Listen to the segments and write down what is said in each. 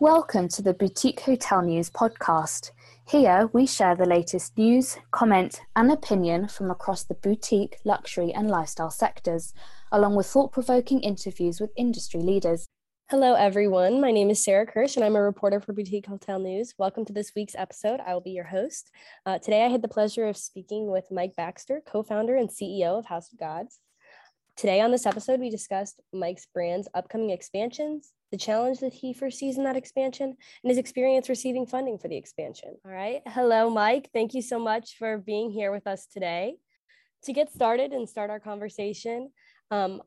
Welcome to the Boutique Hotel News podcast. Here we share the latest news, comment, and opinion from across the boutique, luxury, and lifestyle sectors, along with thought provoking interviews with industry leaders. Hello, everyone. My name is Sarah Kirsch, and I'm a reporter for Boutique Hotel News. Welcome to this week's episode. I will be your host. Uh, today, I had the pleasure of speaking with Mike Baxter, co founder and CEO of House of Gods. Today, on this episode, we discussed Mike's brand's upcoming expansions, the challenge that he foresees in that expansion, and his experience receiving funding for the expansion. All right. Hello, Mike. Thank you so much for being here with us today. To get started and start our conversation, um,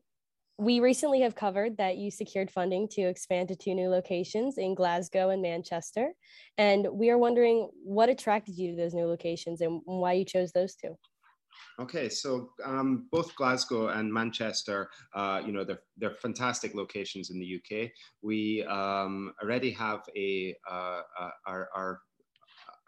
we recently have covered that you secured funding to expand to two new locations in Glasgow and Manchester. And we are wondering what attracted you to those new locations and why you chose those two. Okay, so um, both Glasgow and Manchester, uh, you know, they're, they're fantastic locations in the UK. We um, already have a uh, uh, our, our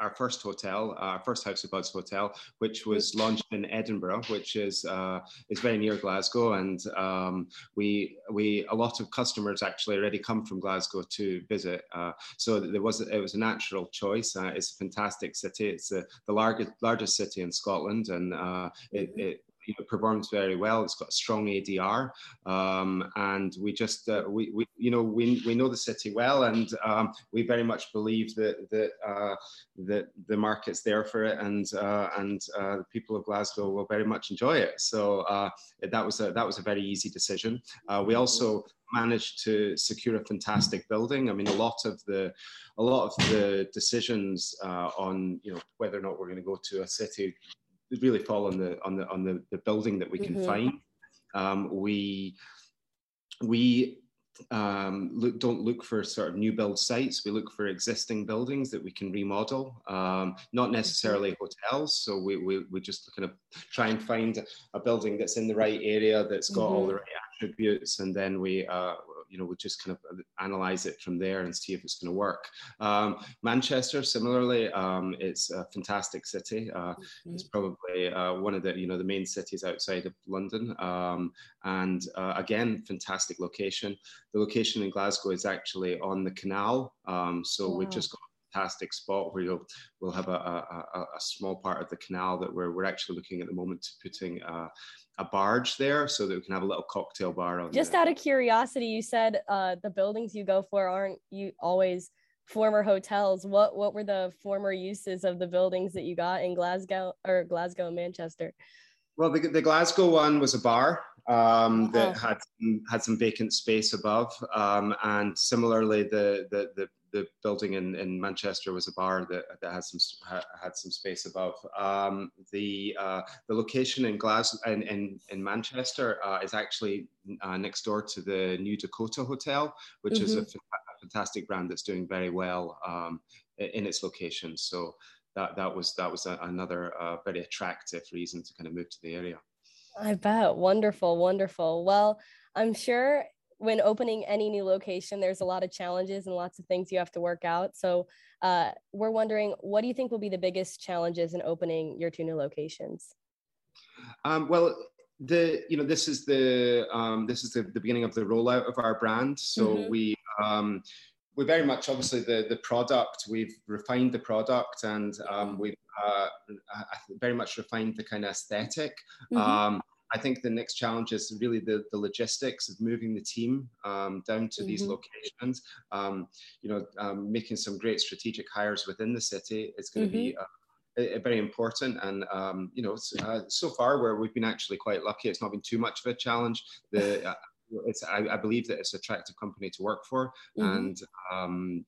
our first hotel, our first House of Gods hotel, which was launched in Edinburgh, which is uh, is very near Glasgow, and um, we we a lot of customers actually already come from Glasgow to visit. Uh, so there was it was a natural choice. Uh, it's a fantastic city. It's the largest largest city in Scotland, and uh, it, it you know, performs very well. It's got a strong ADR, um, and we just uh, we, we you know we, we know the city well, and um, we very much believe that that uh, that the market's there for it, and uh, and uh, the people of Glasgow will very much enjoy it. So uh, that was a that was a very easy decision. Uh, we also managed to secure a fantastic building. I mean, a lot of the a lot of the decisions on you know whether or not we're going to go to a city really fall on the on the on the, the building that we can mm-hmm. find. Um, we we um, look, don't look for sort of new build sites. We look for existing buildings that we can remodel, um, not necessarily mm-hmm. hotels. So we, we, we just kind of try and find a building that's in the right area, that's got mm-hmm. all the right attributes, and then we uh, you know, we just kind of analyze it from there and see if it's going to work. Um, Manchester, similarly, um, it's a fantastic city. Uh, mm-hmm. It's probably uh, one of the, you know, the main cities outside of London. Um, and uh, again, fantastic location. The location in Glasgow is actually on the canal. Um, so wow. we've just got fantastic spot where you'll we'll have a, a, a, small part of the canal that we're, we're actually looking at the moment to putting uh, a barge there so that we can have a little cocktail bar on just out of curiosity you said uh, the buildings you go for aren't you always former hotels. What what were the former uses of the buildings that you got in glasgow or glasgow and manchester? Well the, the glasgow one was a bar um, that had had some vacant space above um, and similarly the, the the the building in, in Manchester was a bar that, that had some had some space above. Um, the uh, the location in Glasgow in, in, in Manchester uh, is actually uh, next door to the New Dakota Hotel, which mm-hmm. is a, f- fantastic brand that's doing very well um, in its location. So that that was that was a, another uh, very attractive reason to kind of move to the area. I bet. Wonderful, wonderful. Well, I'm sure when opening any new location, there's a lot of challenges and lots of things you have to work out. So uh, we're wondering, what do you think will be the biggest challenges in opening your two new locations? Um, well, the you know this is the um, this is the, the beginning of the rollout of our brand. So mm-hmm. we um, we very much obviously the the product we've refined the product and um, we've uh, very much refined the kind of esthetic mm-hmm. um, I think the next challenge is really the, the logistics of moving the team um, down to mm-hmm. these locations. Um, you know, um, making some great strategic hires within the city is going to mm-hmm. be. Uh, very important and um, you know uh, so far where we've been actually quite lucky it's not been too much of a challenge the uh, it's I, I, believe that it's an attractive company to work for mm-hmm. and um,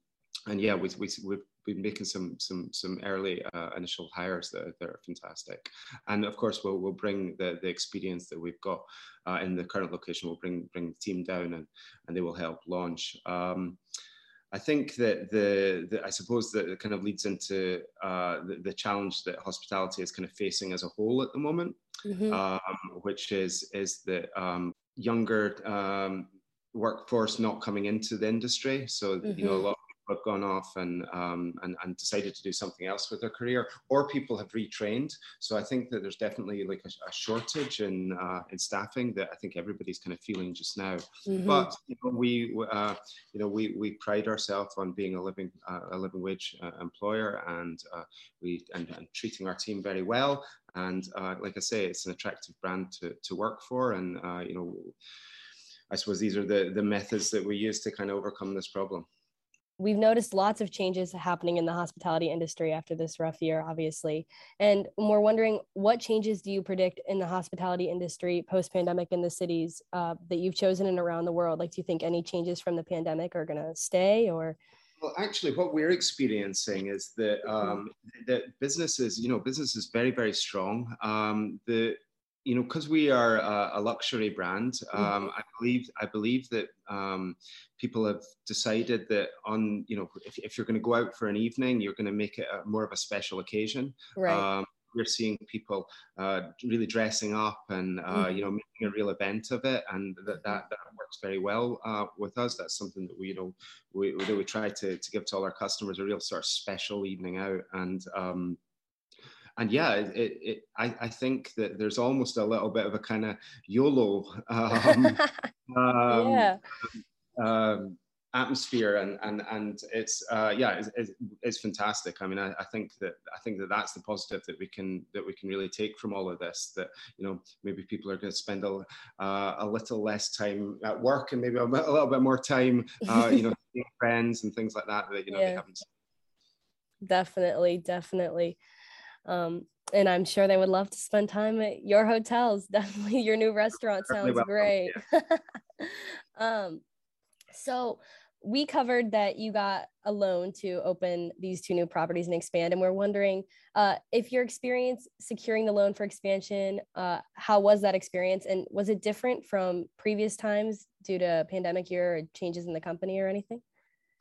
and yeah we, we, we've been making some some some early uh, initial hires that, that are fantastic, and of course we'll we'll bring the the experience that we've got uh, in the current location. We'll bring bring the team down and and they will help launch. Um, I think that the, the, I suppose that it kind of leads into uh, the, the, challenge that hospitality is kind of facing as a whole at the moment, mm-hmm. um, which is is the um, younger um, workforce not coming into the industry. So mm-hmm. you know a mm-hmm. lot have gone off and, um, and, and decided to do something else with their career, or people have retrained. So I think that there's definitely like a, a shortage in uh, in staffing that I think everybody's kind of feeling just now. Mm-hmm. But you know, we uh, you know we, we pride ourselves on being a living uh, a living wage uh, employer, and uh, we and, and, treating our team very well. And uh, like I say, it's an attractive brand to, to work for, and you know. I suppose these are the, the methods that we use to kind of overcome this problem we've noticed lots of changes happening in the hospitality industry after this rough year, obviously. And we're wondering what changes do you predict in the hospitality industry post pandemic in the cities uh, that you've chosen and around the world? Like, do you think any changes from the pandemic are going to stay or? Well, actually, what we're experiencing is that mm-hmm. um, that businesses, you know, business is very, very strong. Um, the you know, because we are a, a luxury brand, um, mm-hmm. I believe I believe that um, people have decided that on you know if, if you're going to go out for an evening, you're going to make it a, more of a special occasion. Right. Um, we're seeing people uh, really dressing up and uh, mm-hmm. you know making a real event of it, and that that, that works very well uh, with us. That's something that we you know we that we try to to give to all our customers a real sort of special evening out and. Um, and yeah, it, it, I, I, think that there's almost a little bit of a kind of YOLO um, um, yeah. um, atmosphere, and and and it's uh, yeah, it's, it's, fantastic. I mean, I, I, think that I think that that's the positive that we can that we can really take from all of this. That you know maybe people are going to spend a uh, a little less time at work and maybe a, bit, a little bit more time, uh, you know, friends and things like that that you know yeah. they haven't. Definitely, definitely. Um, and I'm sure they would love to spend time at your hotels. Definitely, your new restaurant sounds great. Yeah. um, so we covered that you got a loan to open these two new properties and expand, and we're wondering uh, if your experience securing the loan for expansion, uh, how was that experience, and was it different from previous times due to pandemic year or changes in the company or anything?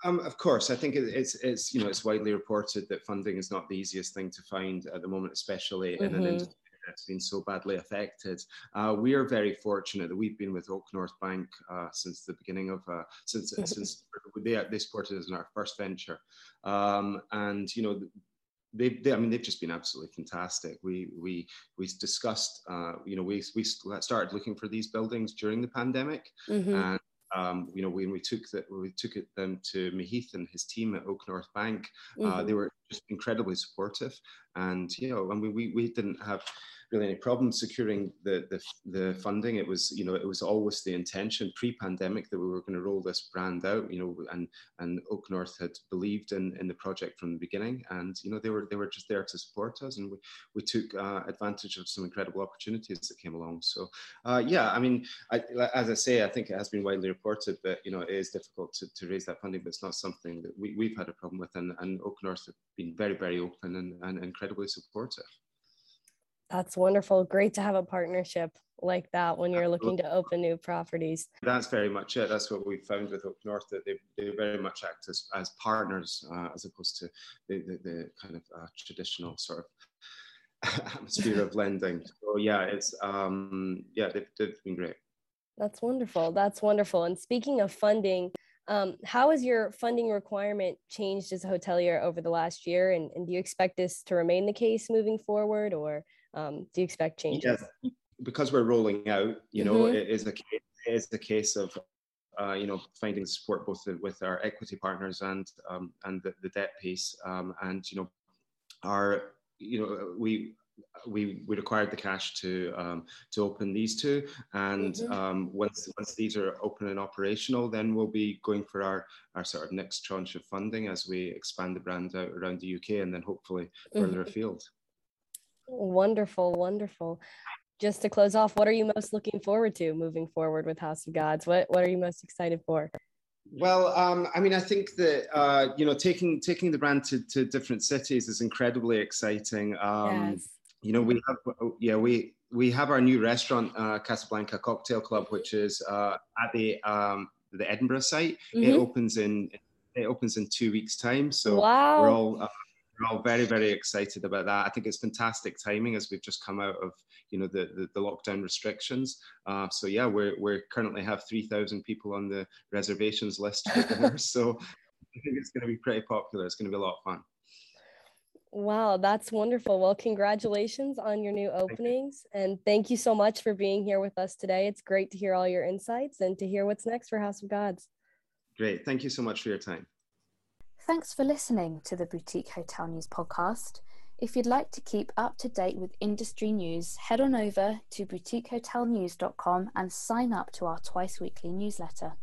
Um, of course, I think it's it's you know it's widely reported that funding is not the easiest thing to find at the moment, especially mm-hmm. in an mm-hmm. industry that's been so badly affected. Uh, we are very fortunate that we've been with OakNorth Bank uh, since the beginning of uh, since mm-hmm. since they they supported us in our first venture, um, and you know. They, they, I mean, they've just been absolutely fantastic. We we we discussed, uh, you know, we we started looking for these buildings during the pandemic, mm-hmm. and um, you know, when we took that, we took it them to Mahith and his team at OakNorth Bank, uh, mm-hmm. they were just incredibly supportive. And you know, mean, we we didn't have really any problem securing the, the, the funding. It was, you know, it was always the intention pre-pandemic that we were going to roll this brand out, you know, and and OakNorth had believed in in the project from the beginning, and you know, they were they were just there to support us, and we we took uh, advantage of some incredible opportunities that came along. So, uh, yeah, I mean, I, as I say, I think it has been widely reported that you know it is difficult to, to raise that funding, but it's not something that we, we've had a problem with, and, and OakNorth been very very open and, and incredibly supportive. That's wonderful. Great to have a partnership like that when you're looking to open new properties. That's very much it. That's what we found with OakNorth that they, they very much act as, as partners uh, as opposed to the, the, the kind of uh, traditional sort of atmosphere of lending. So yeah, it's um, yeah, they've, they've been great. That's wonderful. That's wonderful. And speaking of funding, um, how has your funding requirement changed as a hotelier over the last year? And, and do you expect this to remain the case moving forward or um, do you expect changes? Yes. Because we're rolling out, you know, mm-hmm. it is a case, it is a case of uh, you know, finding support both with our equity partners and um, and the, the, debt piece, um, and you know, our you know we we we required the cash to um, to open these two, and mm-hmm. um, once once these are open and operational, then we'll be going for our our sort of next tranche of funding as we expand the brand out around the UK and then hopefully further mm-hmm. afield. Wonderful, wonderful. Just to close off, what are you most looking forward to moving forward with House of Gods? What what are you most excited for? Well, um, I mean, I think that uh, you know taking taking the brand to, to different cities is incredibly exciting. Um, yes. You know, we have yeah we we have our new restaurant, uh, Casablanca Cocktail Club, which is uh, at the um, the Edinburgh site. Mm-hmm. It opens in it opens in two weeks' time. So wow. we're all uh, we're all very very excited about that i think it's fantastic timing as we've just come out of you know the the, the lockdown restrictions uh, so yeah we're we currently have 3000 people on the reservations list so I think it's going to be pretty popular. It's going to be a lot of fun. Wow, that's wonderful. Well, congratulations on your new openings. Thank you. And thank you so much for being here with us today. It's great to hear all your insights and to hear what's next for House of Gods. Great. Thank you so much for your time. Thanks for listening to the Boutique Hotel News podcast. If you'd like to keep up to date with industry news, head on over to boutiquehotelnews.com and sign up to our twice weekly newsletter.